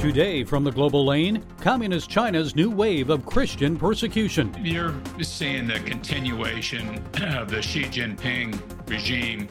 Today from the Global Lane, Communist China's new wave of Christian persecution. You're seeing the continuation of the Xi Jinping regime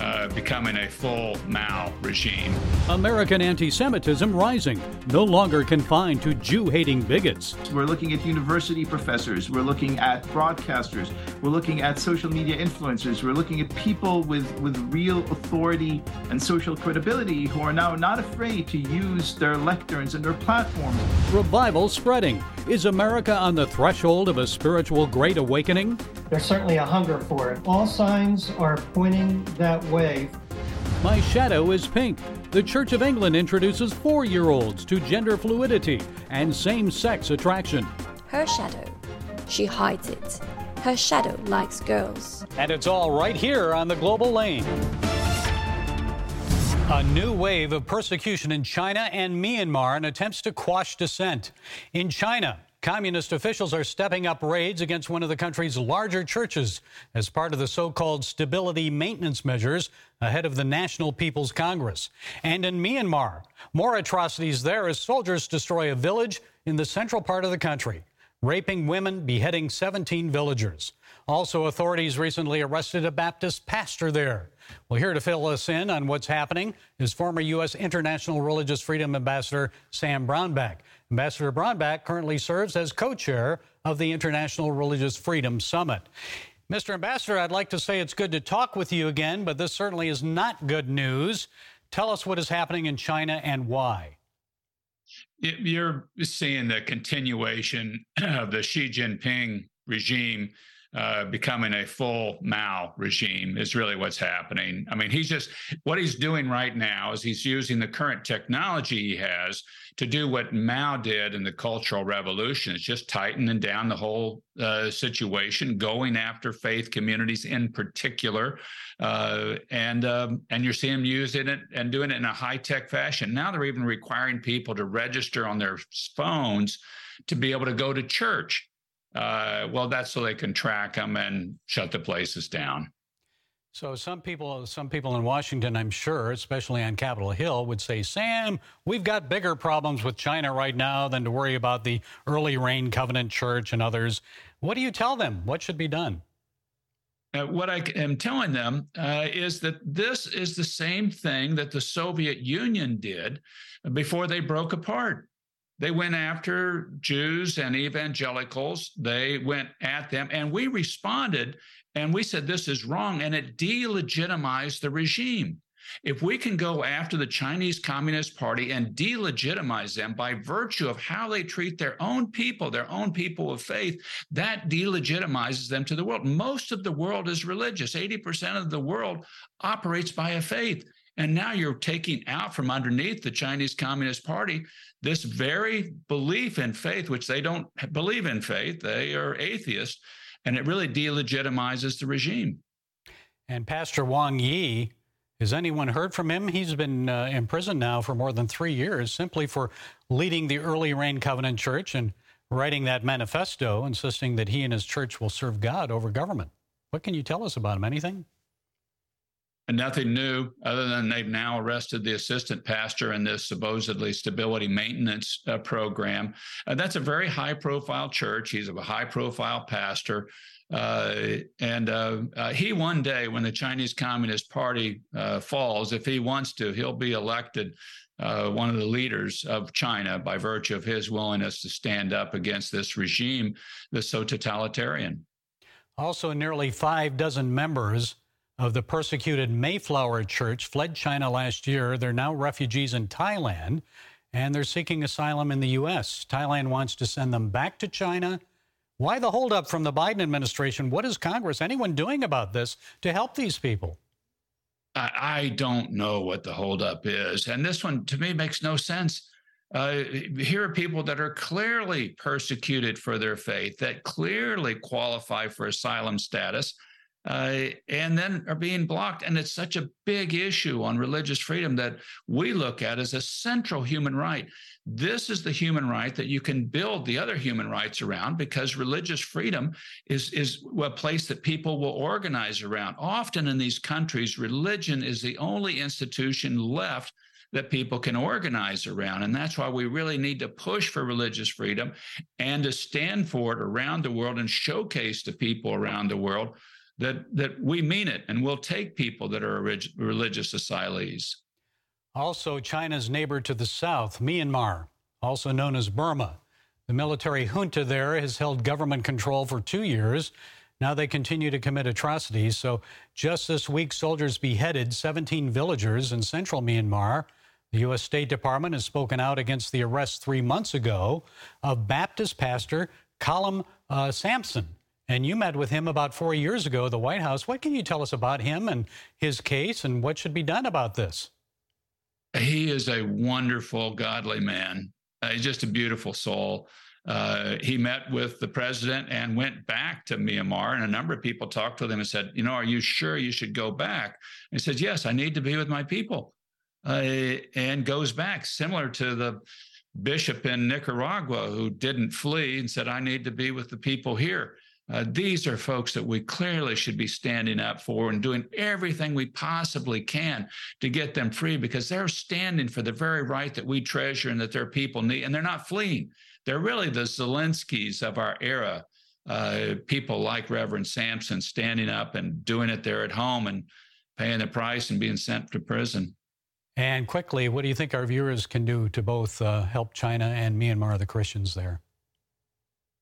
uh, becoming a full Mao regime. American anti Semitism rising, no longer confined to Jew hating bigots. We're looking at university professors, we're looking at broadcasters, we're looking at social media influencers, we're looking at people with, with real authority and social credibility who are now not afraid to use their lecterns and their platforms. Revival spreading. Is America on the threshold of a spiritual great awakening? There's certainly a hunger for it. All signs are pointing that way. My Shadow is Pink. The Church of England introduces four year olds to gender fluidity and same sex attraction. Her shadow. She hides it. Her shadow likes girls. And it's all right here on the Global Lane. A new wave of persecution in China and Myanmar and attempts to quash dissent. In China, Communist officials are stepping up raids against one of the country's larger churches as part of the so called stability maintenance measures ahead of the National People's Congress. And in Myanmar, more atrocities there as soldiers destroy a village in the central part of the country, raping women, beheading 17 villagers. Also, authorities recently arrested a Baptist pastor there. Well, here to fill us in on what's happening is former U.S. International Religious Freedom Ambassador Sam Brownback. Ambassador Brownback currently serves as co chair of the International Religious Freedom Summit. Mr. Ambassador, I'd like to say it's good to talk with you again, but this certainly is not good news. Tell us what is happening in China and why. You're seeing the continuation of the Xi Jinping regime uh, becoming a full Mao regime is really what's happening. I mean, he's just what he's doing right now is he's using the current technology he has to do what Mao did in the Cultural Revolution. It's just tightening down the whole uh, situation, going after faith communities in particular, uh, and um, and you're seeing him using it and doing it in a high tech fashion. Now they're even requiring people to register on their phones to be able to go to church. Uh, well, that's so they can track them and shut the places down. So some people, some people in Washington, I'm sure, especially on Capitol Hill, would say, "Sam, we've got bigger problems with China right now than to worry about the Early Rain Covenant Church and others." What do you tell them? What should be done? Uh, what I am telling them uh, is that this is the same thing that the Soviet Union did before they broke apart. They went after Jews and evangelicals. They went at them, and we responded and we said this is wrong, and it delegitimized the regime. If we can go after the Chinese Communist Party and delegitimize them by virtue of how they treat their own people, their own people of faith, that delegitimizes them to the world. Most of the world is religious. 80% of the world operates by a faith. And now you're taking out from underneath the Chinese Communist Party this very belief in faith, which they don't believe in faith, they are atheists, and it really delegitimizes the regime. And Pastor Wang Yi, has anyone heard from him? He's been uh, in prison now for more than three years simply for leading the Early Rain Covenant Church and writing that manifesto insisting that he and his church will serve God over government. What can you tell us about him? Anything? And nothing new other than they've now arrested the assistant pastor in this supposedly stability maintenance uh, program. Uh, that's a very high profile church. He's a high profile pastor. Uh, and uh, uh, he one day, when the Chinese Communist Party uh, falls, if he wants to, he'll be elected one of the leaders of China by virtue of his willingness to stand up against this regime that's so totalitarian. Also, nearly five dozen members of the persecuted Mayflower Church fled China last year. They're now refugees in Thailand and they're seeking asylum in the U.S. Thailand wants to send them back to China. Why the holdup from the Biden administration? What is Congress, anyone doing about this to help these people? I don't know what the holdup is. And this one, to me, makes no sense. Uh, here are people that are clearly persecuted for their faith, that clearly qualify for asylum status uh, and then are being blocked. And it's such a big issue on religious freedom that we look at as a central human right. This is the human right that you can build the other human rights around because religious freedom is, is a place that people will organize around. Often in these countries, religion is the only institution left that people can organize around. And that's why we really need to push for religious freedom and to stand for it around the world and showcase to people around the world that, that we mean it and we'll take people that are religious asylees. Also, China's neighbor to the south, Myanmar, also known as Burma. The military junta there has held government control for two years. Now they continue to commit atrocities. So, just this week, soldiers beheaded 17 villagers in central Myanmar. The U.S. State Department has spoken out against the arrest three months ago of Baptist pastor Hkalam uh, Samson. And you met with him about four years ago at the White House. What can you tell us about him and his case and what should be done about this? He is a wonderful, godly man. Uh, he's just a beautiful soul. Uh, he met with the president and went back to Myanmar. And a number of people talked to him and said, You know, are you sure you should go back? And he said, Yes, I need to be with my people uh, and goes back, similar to the bishop in Nicaragua who didn't flee and said, I need to be with the people here. Uh, these are folks that we clearly should be standing up for and doing everything we possibly can to get them free because they're standing for the very right that we treasure and that their people need, and they're not fleeing. They're really the Zelenskys of our era. Uh, people like Reverend Samson standing up and doing it there at home and paying the price and being sent to prison. And quickly, what do you think our viewers can do to both uh, help China and Myanmar, the Christians there?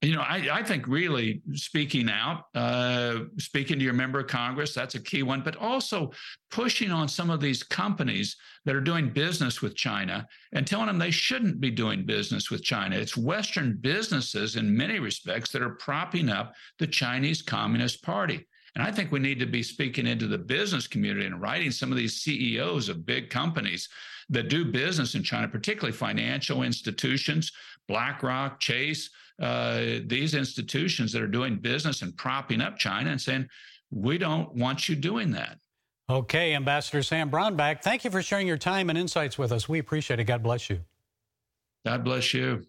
You know, I, I think really speaking out, uh, speaking to your member of Congress, that's a key one, but also pushing on some of these companies that are doing business with China and telling them they shouldn't be doing business with China. It's Western businesses in many respects that are propping up the Chinese Communist Party. And I think we need to be speaking into the business community and writing some of these CEOs of big companies that do business in China, particularly financial institutions, BlackRock, Chase, uh, these institutions that are doing business and propping up China and saying, we don't want you doing that. Okay, Ambassador Sam Brownback, thank you for sharing your time and insights with us. We appreciate it. God bless you. God bless you.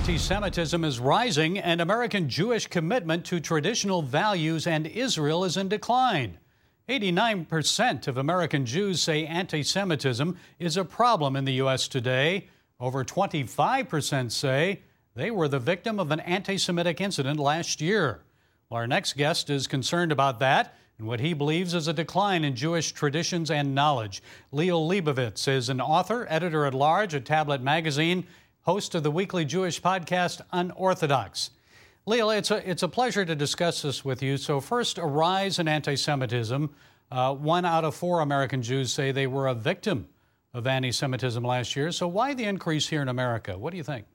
Anti Semitism is rising, and American Jewish commitment to traditional values and Israel is in decline. 89% of American Jews say anti Semitism is a problem in the U.S. today. Over 25% say they were the victim of an anti Semitic incident last year. Well, our next guest is concerned about that and what he believes is a decline in Jewish traditions and knowledge. Liel Leibovitz is an author, editor at large at Tablet Magazine, host of the weekly Jewish podcast Unorthodox. Liel, it's a, it's a pleasure to discuss this with you. So, first, a rise in anti Semitism. Uh, one out of four American Jews say they were a victim of anti Semitism last year. So, why the increase here in America? What do you think?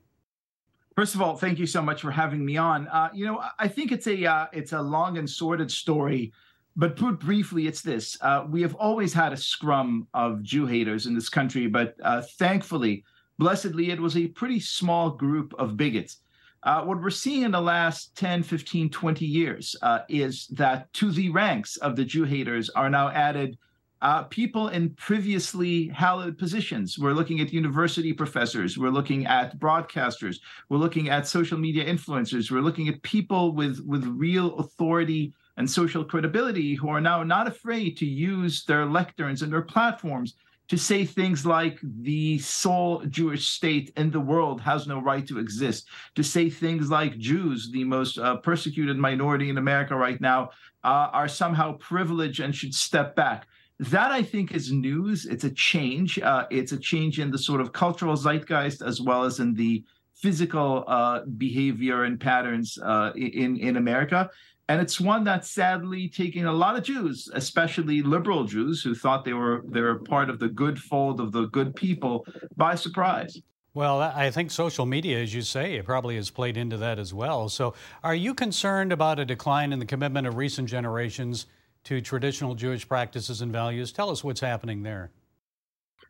First of all, thank you so much for having me on. Uh, you know, I think it's a uh, it's a long and sordid story, but put briefly, it's this: uh, we have always had a scrum of Jew haters in this country, but uh, thankfully, blessedly, it was a pretty small group of bigots. Uh, what we're seeing in the last 10, 15, 20 years uh, is that to the ranks of the Jew haters are now added uh, people in previously hallowed positions. We're looking at university professors. We're looking at broadcasters. We're looking at social media influencers. We're looking at people with, with real authority and social credibility who are now not afraid to use their lecterns and their platforms to say things like the sole Jewish state in the world has no right to exist, to say things like Jews, the most uh, persecuted minority in America right now, uh, are somehow privileged and should step back that I think is news. It's a change. Uh, it's a change in the sort of cultural zeitgeist as well as in the physical uh, behavior and patterns uh, in in America. And it's one that's sadly taking a lot of Jews, especially liberal Jews, who thought they were they were part of the good fold of the good people, by surprise. Well, I think social media, as you say, it probably has played into that as well. So, are you concerned about a decline in the commitment of recent generations to traditional Jewish practices and values. Tell us what's happening there.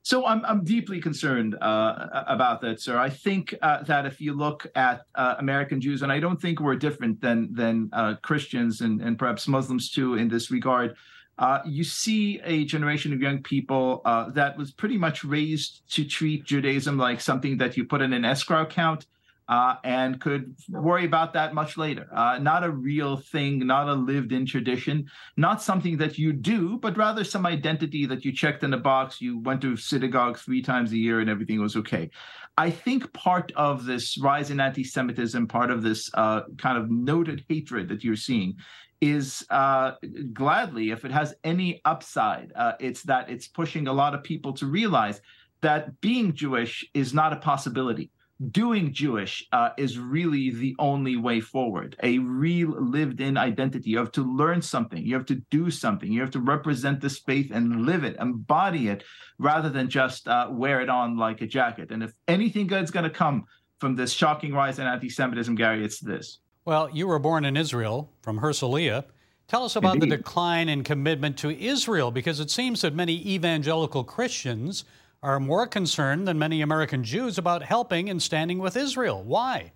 So I'm I'm deeply concerned uh, about that, sir. I think uh, that if you look at uh, American Jews, and I don't think we're different than than uh, Christians and, and perhaps Muslims too in this regard, uh, you see a generation of young people uh, that was pretty much raised to treat Judaism like something that you put in an escrow account uh, and could worry about that much later. Uh, not a real thing, not a lived in tradition, not something that you do, but rather some identity that you checked in a box. You went to synagogue three times a year and everything was okay. I think part of this rise in anti Semitism, part of this uh, kind of noted hatred that you're seeing, is uh, gladly, if it has any upside, uh, it's that it's pushing a lot of people to realize that being Jewish is not a possibility doing Jewish uh, is really the only way forward. A real lived in identity. You have to learn something. You have to do something. You have to represent this faith and live it, embody it, rather than just uh, wear it on like a jacket. And if anything good's going to come from this shocking rise in anti Semitism, Gary, it's this. Well, you were born in Israel from Herzliya. Tell us about Indeed. the decline in commitment to Israel, because it seems that many evangelical Christians are more concerned than many American Jews about helping and standing with Israel. Why?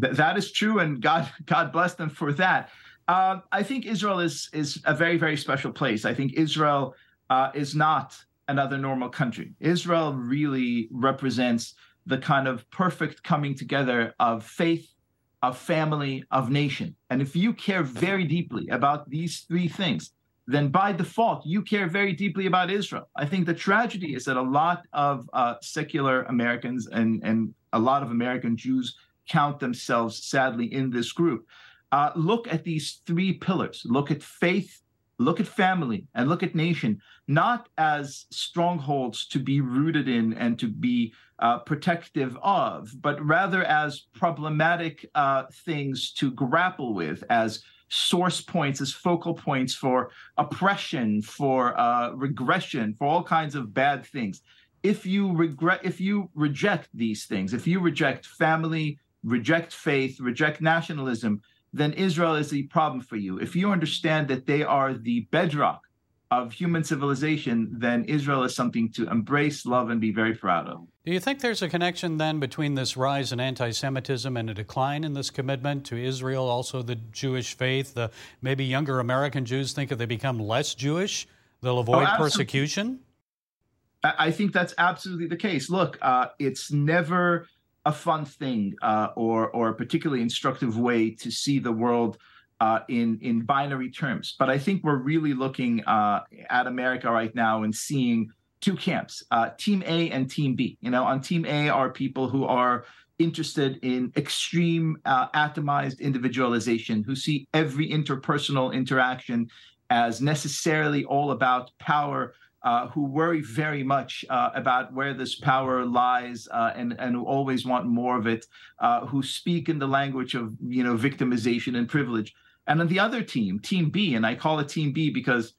Th- that is true, and God God bless them for that. Uh, I think Israel is is a very very special place. I think Israel uh, is not another normal country. Israel really represents the kind of perfect coming together of faith, of family, of nation. And if you care very deeply about these three things, then by default, you care very deeply about Israel. I think the tragedy is that a lot of uh, secular Americans and, and a lot of American Jews count themselves, sadly, in this group. Uh, look at these three pillars look at faith, look at family, and look at nation, not as strongholds to be rooted in and to be uh, protective of, but rather as problematic uh, things to grapple with, as source points as focal points for oppression, for uh, regression, for all kinds of bad things. If you regret, if you reject these things, if you reject family, reject faith, reject nationalism, then Israel is the problem for you. If you understand that they are the bedrock of human civilization, then Israel is something to embrace, love, and be very proud of. Do you think there's a connection then between this rise in anti Semitism and a decline in this commitment to Israel, also the Jewish faith? The, maybe younger American Jews think if they become less Jewish, they'll avoid oh, persecution? I think that's absolutely the case. Look, uh, it's never a fun thing uh, or, or a particularly instructive way to see the world uh, in in binary terms. But I think we're really looking uh, at America right now and seeing two camps: uh, Team A and Team B. You know, on Team A are people who are interested in extreme uh, atomized individualization, who see every interpersonal interaction as necessarily all about power. Uh, who worry very much uh, about where this power lies uh, and and who always want more of it, uh, who speak in the language of you know victimization and privilege. And then the other team, Team B, and I call it Team B because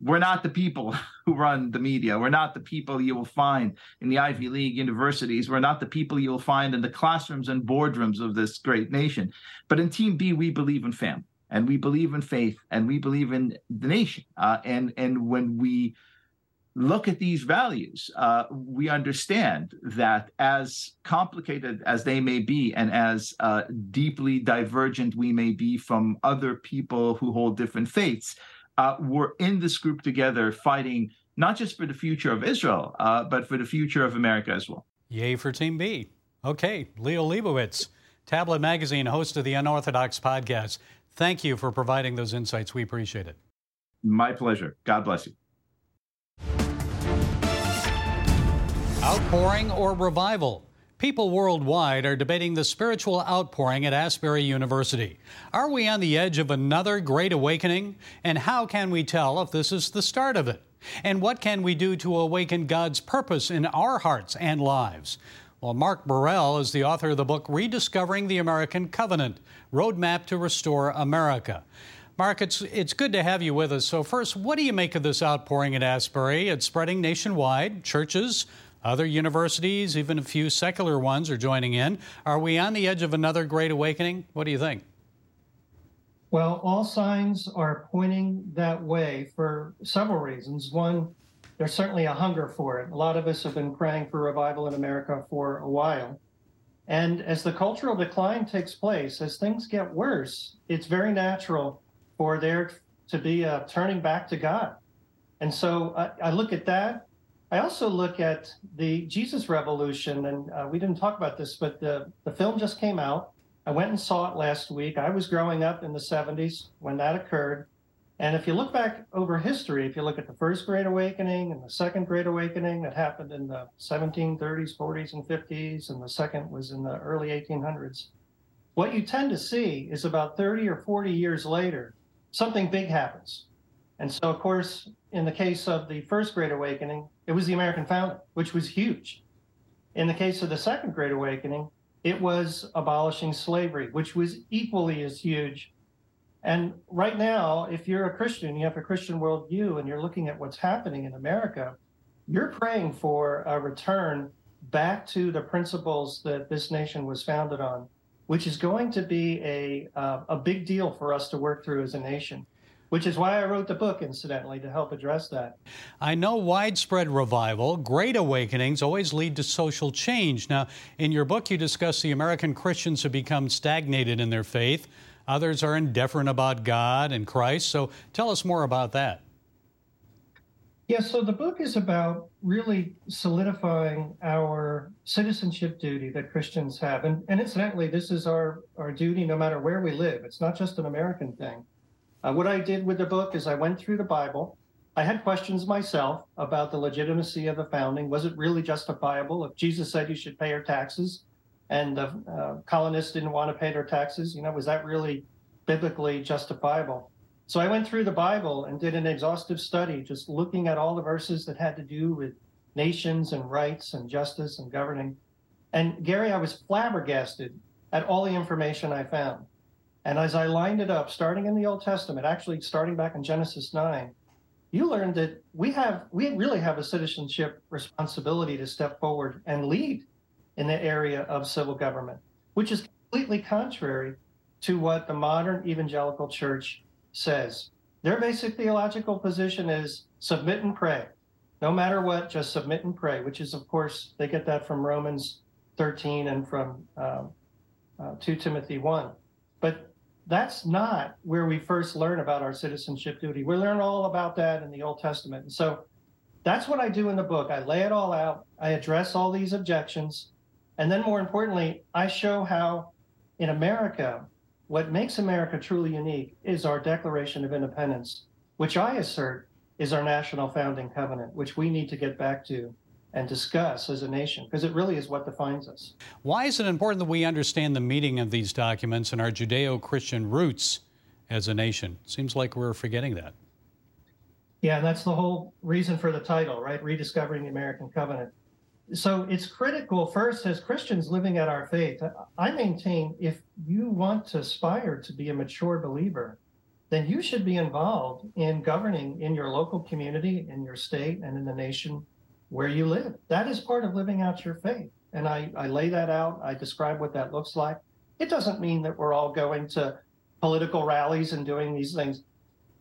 we're not the people who run the media. We're not the people you will find in the Ivy League universities. We're not the people you will find in the classrooms and boardrooms of this great nation. But in Team B, we believe in family and we believe in faith and we believe in the nation. Uh, and and when we look at these values, uh, we understand that as complicated as they may be and as uh, deeply divergent we may be from other people who hold different faiths, uh, we're in this group together fighting not just for the future of Israel, uh, but for the future of America as well. Yay for Team B. Okay, Liel Leibovitz, Tablet Magazine, host of the Unorthodox podcast. Thank you for providing those insights. We appreciate it. My pleasure. God bless you. Outpouring or revival? People worldwide are debating the spiritual outpouring at Asbury University. Are we on the edge of another great awakening? And how can we tell if this is the start of it? And what can we do to awaken God's purpose in our hearts and lives? Well, Mark Burrell is the author of the book Rediscovering the American Covenant Roadmap to Restore America. Mark, it's, it's good to have you with us. So, first, what do you make of this outpouring at Asbury? It's spreading nationwide. Churches, other universities, even a few secular ones, are joining in. Are we on the edge of another great awakening? What do you think? Well, all signs are pointing that way for several reasons. One, there's certainly a hunger for it. A lot of us have been praying for revival in America for a while. And as the cultural decline takes place, as things get worse, it's very natural for there to be a turning back to God. And so I, I look at that I also look at the Jesus Revolution, and uh, we didn't talk about this, but the, the film just came out. I went and saw it last week. I was growing up in the 70s when that occurred. And if you look back over history, if you look at the first Great Awakening and the second Great Awakening that happened in the 1730s, 40s, and 50s, and the second was in the early 1800s, what you tend to see is about 30 or 40 years later, something big happens. And so, of course, in the case of the first Great Awakening, it was the American founding, which was huge. In the case of the second Great Awakening, it was abolishing slavery, which was equally as huge and right now, if you're a Christian, you have a Christian worldview, and you're looking at what's happening in America, you're praying for a return back to the principles that this nation was founded on, which is going to be a uh, a big deal for us to work through as a nation. Which is why I wrote the book, incidentally, to help address that. I know widespread revival, great awakenings always lead to social change. Now, in your book, you discuss the American Christians who become stagnated in their faith, Others are indifferent about God and Christ. So tell us more about that. Yeah, so the book is about really solidifying our citizenship duty that Christians have. And, and incidentally, this is our, our duty no matter where we live. It's not just an American thing. Uh, what I did with the book is I went through the Bible. I had questions myself about the legitimacy of the founding. Was it really justifiable? If Jesus said you should pay your taxes, and the uh, colonists didn't want to pay their taxes. You know, was that really biblically justifiable? So I went through the Bible and did an exhaustive study, just looking at all the verses that had to do with nations and rights and justice and governing. And Gary, I was flabbergasted at all the information I found. And as I lined it up, starting in the Old Testament, actually starting back in Genesis 9, you learned that we have we really have a citizenship responsibility to step forward and lead in the area of civil government, which is completely contrary to what the modern evangelical church says. Their basic theological position is submit and pray. No matter what, just submit and pray, which is, of course, they get that from Romans 13 and from um, uh, 2 Timothy 1. But that's not where we first learn about our citizenship duty. We learn all about that in the Old Testament. And so that's what I do in the book. I lay it all out, I address all these objections, and then, more importantly, I show how in America, what makes America truly unique is our Declaration of Independence, which I assert is our national founding covenant, which we need to get back to and discuss as a nation, because it really is what defines us. Why is it important that we understand the meaning of these documents and our Judeo Christian roots as a nation? Seems like we're forgetting that. Yeah, and that's the whole reason for the title, right? Rediscovering the American Covenant so it's critical first as Christians living at our faith. I maintain if you want to aspire to be a mature believer, then you should be involved in governing in your local community, in your state, and in the nation where you live. That is part of living out your faith. And I, I lay that out. I describe what that looks like. It doesn't mean that we're all going to political rallies and doing these things,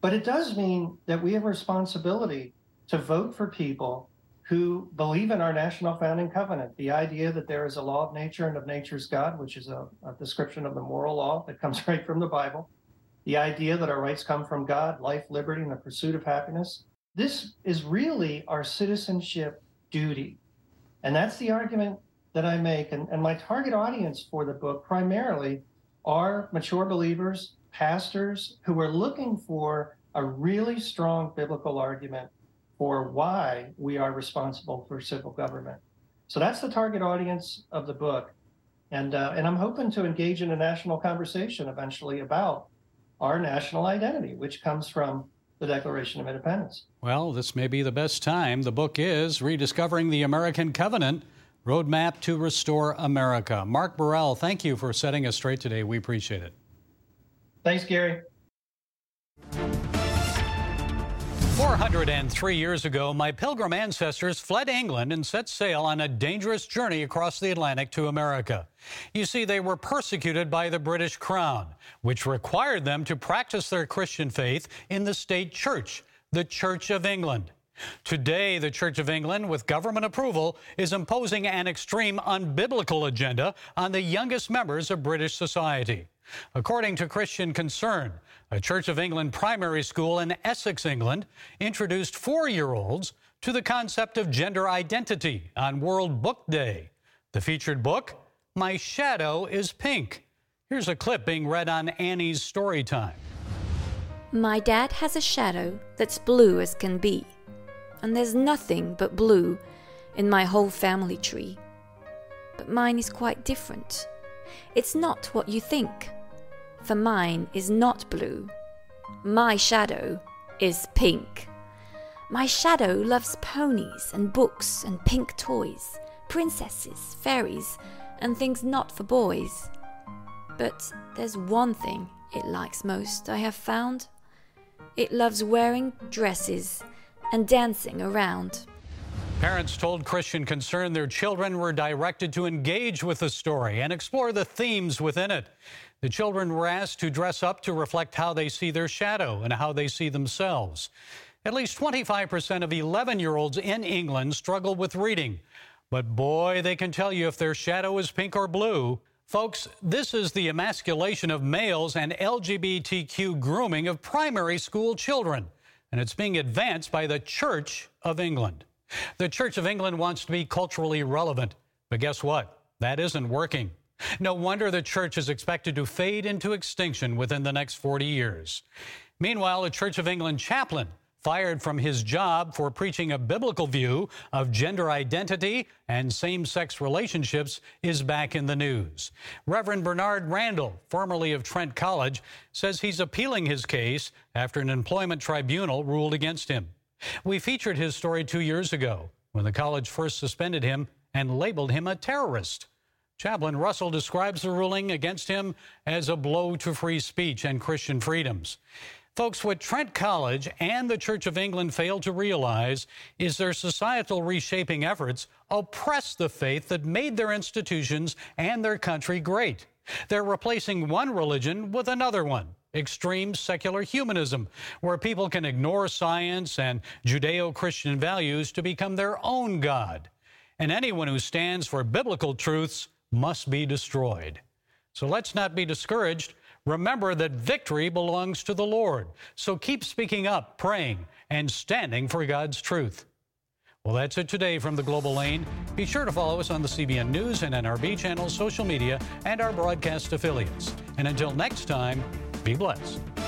but it does mean that we have a responsibility to vote for people who believe in our national founding covenant, the idea that there is a law of nature and of nature's God, which is a, a, description of the moral law that comes right from the Bible, the idea that our rights come from God, life, liberty, and the pursuit of happiness. This is really our citizenship duty. And that's the argument that I make. And, and my target audience for the book primarily are mature believers, pastors who are looking for a really strong biblical argument for why we are responsible for civil government. So that's the target audience of the book. And, uh, and I'm hoping to engage in a national conversation eventually about our national identity, which comes from the Declaration of Independence. Well, this may be the best time. The book is Rediscovering the American Covenant Roadmap to Restore America. Mark Burrell, thank you for setting us straight today. We appreciate it. Thanks, Gary. 403 years ago, my pilgrim ancestors fled England and set sail on a dangerous journey across the Atlantic to America. You see, they were persecuted by the British Crown, which required them to practice their Christian faith in the state church, the Church of England. Today, the Church of England, with government approval, is imposing an extreme unbiblical agenda on the youngest members of British society. According to Christian Concern, a Church of England primary school in Essex, England, introduced four year olds to the concept of gender identity on World Book Day. The featured book, My Shadow is Pink. Here's a clip being read on Annie's story time. My dad has a shadow that's blue as can be, and there's nothing but blue in my whole family tree. But mine is quite different. It's not what you think, for mine is not blue. My shadow is pink. My shadow loves ponies and books and pink toys, princesses, fairies, and things not for boys. But there's one thing it likes most, I have found. It loves wearing dresses and dancing around. Parents told Christian Concern their children were directed to engage with the story and explore the themes within it. The children were asked to dress up to reflect how they see their shadow and how they see themselves. At least 25% of 11 year olds in England struggle with reading. But boy, they can tell you if their shadow is pink or blue. Folks, this is the emasculation of males and LGBTQ grooming of primary school children, and it's being advanced by the Church of England. The Church of England wants to be culturally relevant, but guess what? That isn't working. No wonder the church is expected to fade into extinction within the next 40 years. Meanwhile, a Church of England chaplain fired from his job for preaching a biblical view of gender identity and same sex relationships is back in the news. Reverend Bernard Randall, formerly of Trent College, says he's appealing his case after an employment tribunal ruled against him. We featured his story two years ago when the college first suspended him and labeled him a terrorist. Chaplain Russell describes the ruling against him as a blow to free speech and Christian freedoms. Folks, what Trent College and the Church of England fail to realize is their societal reshaping efforts oppress the faith that made their institutions and their country great. They're replacing one religion with another one extreme secular humanism, where people can ignore science and Judeo Christian values to become their own God. And anyone who stands for biblical truths must be destroyed. So let's not be discouraged. Remember that victory belongs to the Lord. So keep speaking up, praying, and standing for God's truth. Well, that's it today from the Global Lane. Be sure to follow us on the CBN News and NRB channels, social media, and our broadcast affiliates. And until next time, be blessed.